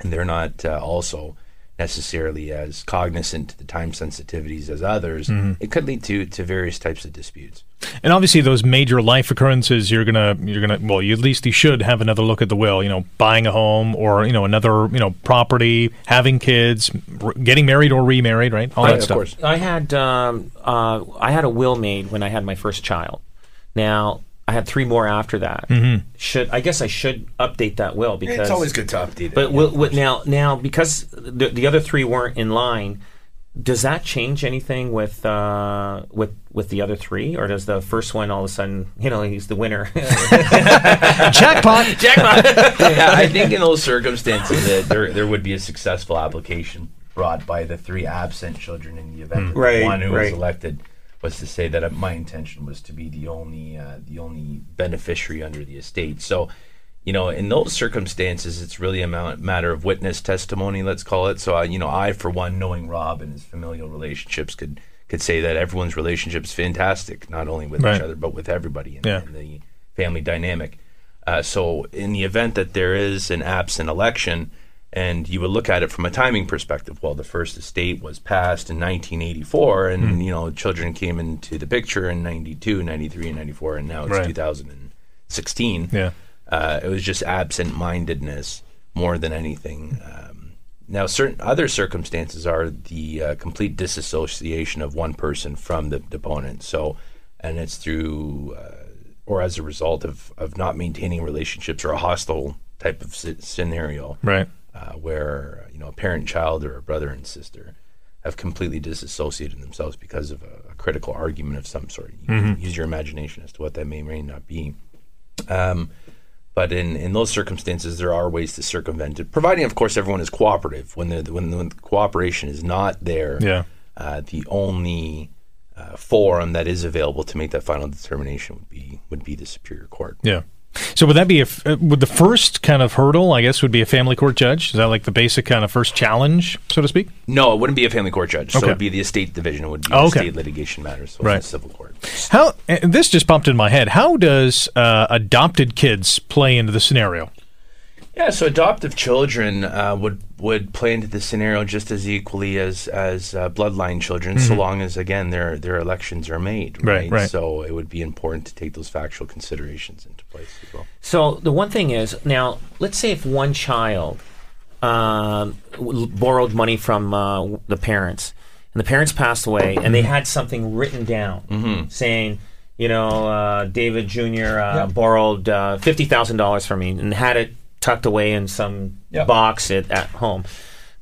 Speaker 4: and they're not uh, also necessarily as cognizant to the time sensitivities as others, it could lead to to various types of disputes.
Speaker 3: And obviously, those major life occurrences, you're gonna, you're gonna, well, you at least you should have another look at the will. You know, buying a home or you know another, you know, property, having kids, r- getting married or remarried, right? All
Speaker 4: Right,
Speaker 3: that
Speaker 4: of
Speaker 3: stuff.
Speaker 4: course.
Speaker 2: I had um, uh, I had a will made when I had my first child. Now I had three more after that. Mm-hmm. Should I guess I should update that will because
Speaker 4: It's always good to update it.
Speaker 2: But
Speaker 4: yeah,
Speaker 2: will,
Speaker 4: of
Speaker 2: will, now now because the, the other three weren't in line, does that change anything with uh, with with the other three, or does the first one all of a sudden you know he's the winner?
Speaker 3: Jackpot.
Speaker 2: Jackpot.
Speaker 4: yeah, I think in those circumstances that there there would be a successful application brought by the three absent children in the event that
Speaker 2: Right,
Speaker 4: one who was elected was to say that uh, my intention was to be the only uh, the only beneficiary under the estate. So, you know, in those circumstances, it's really a matter of witness testimony, let's call it. So, uh, you know, I for one, knowing Rob and his familial relationships, could could say that everyone's relationship is fantastic, not only with
Speaker 3: Right.
Speaker 4: each other but with everybody in,
Speaker 3: Yeah.
Speaker 4: in the family dynamic. Uh, so, in the event that there is an absent election, and you would look at it from a timing perspective, well, the first estate was passed in 1984, and you know, children came into the picture in 92, 93, and 94, and now it's
Speaker 3: Right.
Speaker 4: 2016.
Speaker 3: Yeah.
Speaker 4: Uh, it was just absent-mindedness more than anything. Um, now, certain other circumstances are the uh, complete disassociation of one person from the deponent. So, and it's through uh, or as a result of, of not maintaining relationships or a hostile type of sce- scenario
Speaker 3: Right.
Speaker 4: Uh, where you know a parent child or a brother and sister have completely disassociated themselves because of a, a critical argument of some sort. You can use your imagination as to what that may or may not be. Um, but in, in those circumstances, there are ways to circumvent it, providing, of course, everyone is cooperative. When the when, when cooperation is not there,
Speaker 3: Yeah.
Speaker 4: uh, the only uh, forum that is available to make that final determination would be would be the superior court.
Speaker 3: Yeah. So would that be a uh, would the first kind of hurdle? I guess would be a family court judge. Is that like the basic kind of first challenge, so to speak?
Speaker 4: No, it wouldn't be a family court judge. So it would be the estate division. It would be
Speaker 3: Oh, okay.
Speaker 4: state litigation matters. So
Speaker 3: Right.
Speaker 4: civil court.
Speaker 3: How and this just popped in my head. How does uh, adopted kids play into the scenario?
Speaker 4: Yeah, so adoptive children uh, would would play into the scenario just as equally as as uh, bloodline children, so long as again their their elections are made.
Speaker 3: Mm-hmm. Right,
Speaker 4: Right,
Speaker 3: right.
Speaker 4: So it would be important to take those factual considerations into place as well.
Speaker 2: So the one thing is now, let's say if one child um, w- borrowed money from uh, the parents, and the parents passed away, and they had something written down saying, you know, uh, David Jr. Uh, borrowed uh, fifty thousand dollars from me and had it tucked away in some
Speaker 4: Yep.
Speaker 2: box at, at home.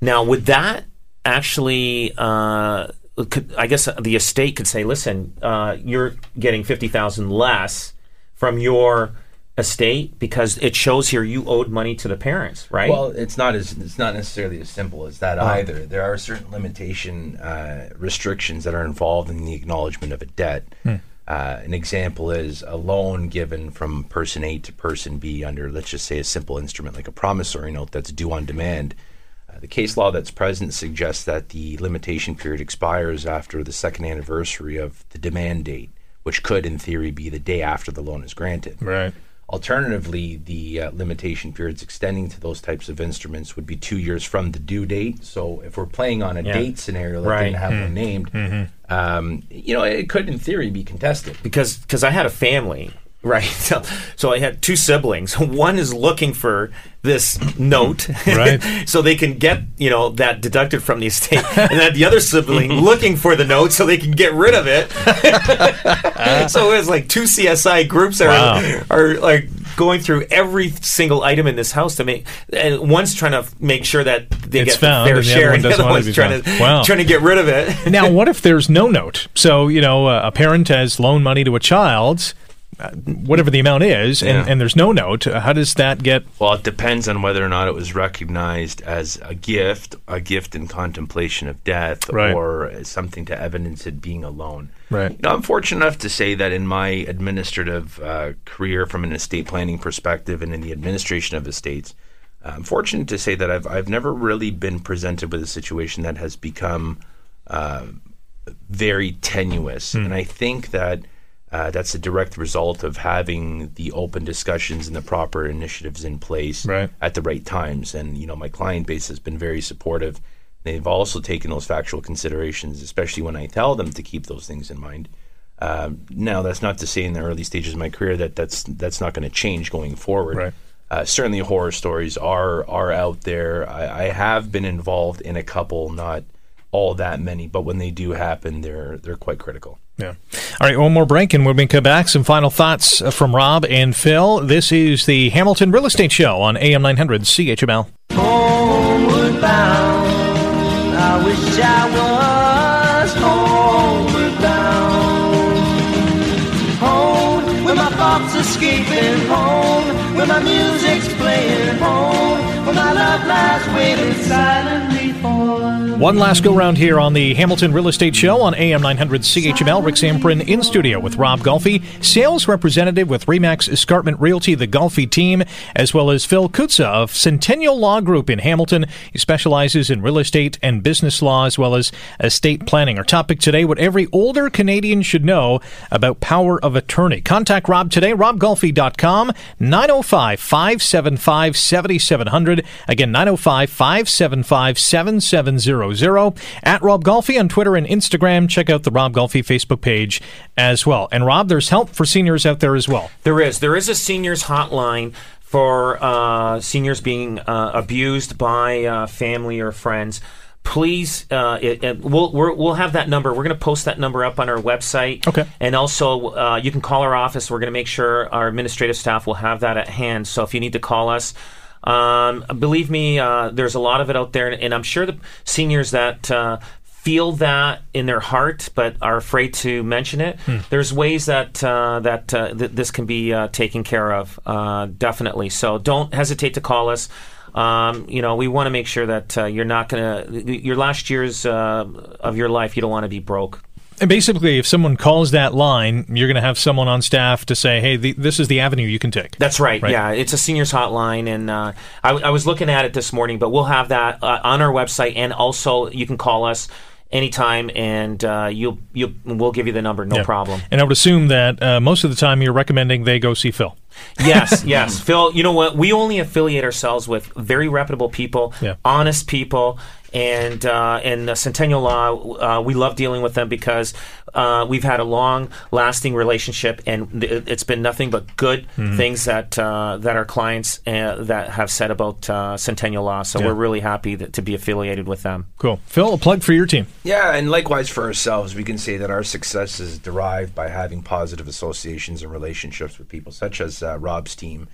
Speaker 2: Now, would that actually? Uh, could, I guess the estate could say, "Listen, uh, you're getting fifty thousand less from your estate because it shows here you owed money to the parents, right?"
Speaker 4: Well, it's not as it's not necessarily as simple as that either. There are certain limitation uh, restrictions that are involved in the acknowledgement of a debt. Uh, an example is a loan given from person A to person B under, let's just say, a simple instrument like a promissory note that's due on demand. Uh, the case law that's present suggests that the limitation period expires after the second anniversary of the demand date, which could, in theory, be the day after the loan is granted.
Speaker 3: Right.
Speaker 4: Alternatively, the uh, limitation periods extending to those types of instruments would be two years from the due date. So, if we're playing on a
Speaker 2: Yeah.
Speaker 4: date scenario that
Speaker 2: Right.
Speaker 4: didn't have one named, um, you know, it could, in theory, be contested.
Speaker 2: because because I had a family, right? So, so I had two siblings. One is looking for this note,
Speaker 3: Right.
Speaker 2: so they can get you know that deducted from the estate, and then the other sibling looking for the note so they can get rid of it. so it was like two CSI groups that
Speaker 3: Wow.
Speaker 2: are are like going through every single item in this house to make, and one's trying to make sure that they
Speaker 3: It's
Speaker 2: get
Speaker 3: found,
Speaker 2: fair
Speaker 3: and the other
Speaker 2: share,
Speaker 3: one
Speaker 2: and the other
Speaker 3: want it to
Speaker 2: one's
Speaker 3: be
Speaker 2: trying to.
Speaker 3: Wow.
Speaker 2: trying to get rid of it.
Speaker 3: now, what if there's no note? So you know, uh, a parent has loaned money to a child, whatever the amount is, and,
Speaker 4: Yeah.
Speaker 3: and there's no note. Uh, How does that get?
Speaker 4: Well, it depends on whether or not it was recognized as a gift, a gift in contemplation of death,
Speaker 3: Right.
Speaker 4: or something to evidence it being a loan.
Speaker 3: Right.
Speaker 4: You know, I'm fortunate enough to say that in my administrative uh, career, from an estate planning perspective, and in the administration of estates, I'm fortunate to say that I've I've never really been presented with a situation that has become uh, very tenuous, and I think that Uh, that's a direct result of having the open discussions and the proper initiatives in place
Speaker 3: Right.
Speaker 4: at the right times. And you know, my client base has been very supportive. They've also taken those factual considerations, especially when I tell them to keep those things in mind. Um, now, that's not to say in the early stages of my career that that's that's not going to change going forward.
Speaker 3: Right.
Speaker 4: Uh, certainly, horror stories are are out there. I, I have been involved in a couple, not all that many, but when they do happen, they're they're quite critical.
Speaker 3: Yeah. All right, one more break, and when we come back, some final thoughts uh, from Rob and Phil. This is the Hamilton Real Estate Show on AM 900 CHML.
Speaker 5: Homeward bound, I wish I was homeward bound. Home, where my thoughts escaping home, where my music's playing home, where my love lies waiting silently for.
Speaker 3: One last go round here on the Hamilton Real Estate Show on AM 900 CHML. Rick Samprin in studio with Rob Golfi, sales representative with Remax Escarpment Realty, the Golfi team, as well as Phil Kutza of Centennial Law Group in Hamilton. He specializes in real estate and business law as well as estate planning. Our topic today what every older Canadian should know about power of attorney. Contact Rob today, robgolfi.com, 905 575 7700. Again, 905 575 7700. At Rob Golfi on Twitter and Instagram. Check out the Rob Golfi Facebook page as well. And Rob, there's help for seniors out there as well.
Speaker 2: There is. There is a seniors hotline for uh, seniors being uh, abused by uh, family or friends. Please, uh, it, it, we'll we're, we'll have that number. We're going to post that number up on our website.
Speaker 3: Okay.
Speaker 2: And also, uh, you can call our office. We're going to make sure our administrative staff will have that at hand. So if you need to call us, um, believe me, uh, there's a lot of it out there, and I'm sure the seniors that uh, feel that in their heart but are afraid to mention it. There's ways that uh, that uh, th- this can be uh, taken care of, uh, definitely. So don't hesitate to call us. Um, you know, we want to make sure that uh, you're not going to your last years uh, of your life. You don't want to be broke.
Speaker 3: And basically, if someone calls that line, you're going to have someone on staff to say, hey, the, this is the avenue you can take.
Speaker 2: That's right.
Speaker 3: Right.
Speaker 2: Yeah, it's a seniors hotline, and uh, I, I was looking at it this morning, but we'll have that uh, on our website, and also you can call us anytime, and uh, you'll you'll we'll give you the number, no
Speaker 3: Yeah.
Speaker 2: problem.
Speaker 3: And I would assume that uh, most of the time you're recommending they go see Phil.
Speaker 2: Yes, yes, Phil. You know what? We only affiliate ourselves with very reputable people,
Speaker 3: Yeah.
Speaker 2: honest people, and uh, and uh, Centennial Law. Uh, we love dealing with them because uh, we've had a long-lasting relationship, and th- it's been nothing but good
Speaker 3: Mm-hmm.
Speaker 2: things that uh, that our clients uh, that have said about uh, Centennial Law. So
Speaker 3: Yeah.
Speaker 2: we're really happy that, to be affiliated with them.
Speaker 3: Cool. Phil, a plug for your team.
Speaker 4: Yeah, and likewise for ourselves, we can say that our success is derived by having positive associations and relationships with people, such as uh, Rob's team,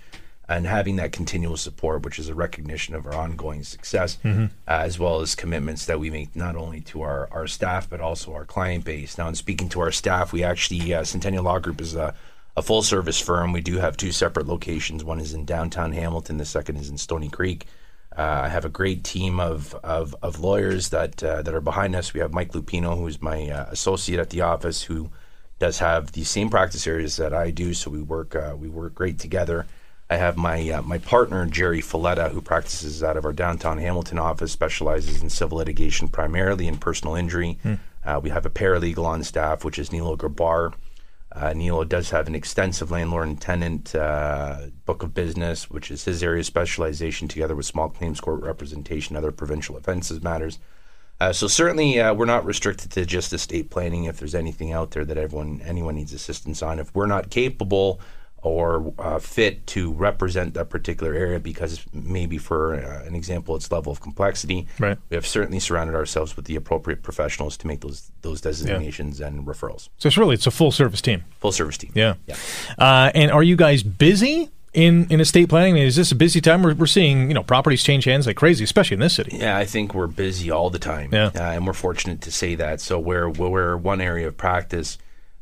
Speaker 4: and having that continual support, which is a recognition of our ongoing success, uh, as well as commitments that we make not only to our, our staff but also our client base. Now, in speaking to our staff, we actually uh, Centennial Law Group is a a full service firm. We do have two separate locations. One is in downtown Hamilton. The second is in Stoney Creek. Uh, I have a great team of of, of lawyers that uh, that are behind us. We have Mike Lupino, who is my uh, associate at the office, who does have the same practice areas that I do. So we work uh, we work great together. I have my uh, my partner Jerry Folletta, who practices out of our downtown Hamilton office, specializes in civil litigation, primarily in personal injury. Uh, we have a paralegal on staff, which is Nilo Grabar. Uh, Nilo does have an extensive landlord and tenant uh, book of business, which is his area of specialization, together with small claims court representation, other provincial offenses matters. Uh, so certainly, uh, we're not restricted to just estate planning. If there's anything out there that everyone anyone needs assistance on, if we're not capable or uh, fit to represent that particular area, because maybe for uh, an example, its level of complexity,
Speaker 3: Right.
Speaker 4: we have certainly surrounded ourselves with the appropriate professionals to make those those designations and referrals.
Speaker 3: So it's really it's a full service team.
Speaker 4: Full service team.
Speaker 3: Yeah.
Speaker 4: Yeah.
Speaker 3: Uh, and are you guys busy in, in estate planning? I mean, is this a busy time? We're, we're seeing you know properties change hands like crazy, especially in this city.
Speaker 4: Yeah, I think we're busy all the time,
Speaker 3: Yeah.
Speaker 4: uh, and we're fortunate to say that. So where where one area of practice,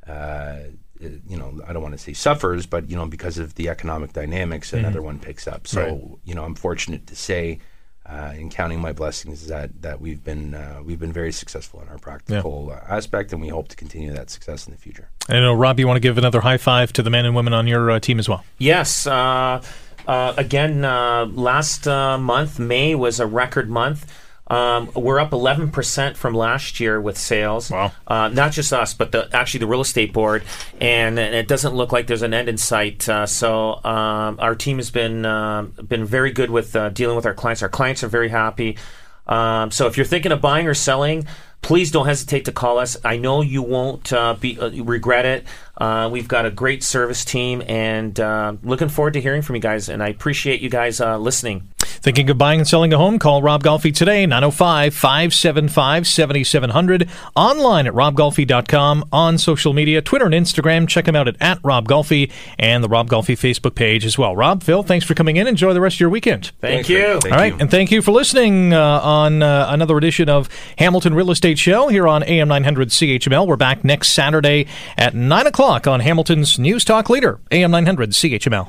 Speaker 4: uh, you know, I don't want to say suffers, but you know, because of the economic dynamics, another one picks up. So
Speaker 3: Mm-hmm. Right.
Speaker 4: you know, I'm fortunate to say, uh, in counting my blessings, that that we've been uh, we've been very successful in our practical uh, aspect, and we hope to continue that success in the future.
Speaker 3: And I know Rob, you want to give another high five to the men and women on your uh, team as well.
Speaker 2: Yes. Uh, uh, again, uh, last uh, month, May was a record month. Um, we're up 11% from last year with sales.
Speaker 3: Wow.
Speaker 2: Uh, not just us, but the, actually the real estate board. And, and it doesn't look like there's an end in sight. Uh, so um, our team has been um been very good with uh, dealing with our clients. Our clients are very happy. Um, so if you're thinking of buying or selling, please don't hesitate to call us. I know you won't uh, be uh, regret it. Uh, we've got a great service team, and uh, looking forward to hearing from you guys. And I appreciate you guys uh, listening.
Speaker 3: Thinking of buying and selling a home? Call Rob Golfi today, 905 575 7700. Online at robgolfi.com. On social media, Twitter and Instagram. Check him out at, at Rob Golfi and the Rob Golfi Facebook page as well. Rob, Phil, thanks for coming in. Enjoy the rest of your weekend.
Speaker 2: Thank
Speaker 4: Thanks,
Speaker 2: you.
Speaker 4: Rick. Thank
Speaker 3: All right,
Speaker 4: you.
Speaker 3: and thank you for listening uh, on uh, another edition of Hamilton Real Estate Show here on AM 900 CHML. We're back next Saturday at 9 o'clock on Hamilton's News Talk Leader, AM 900 CHML.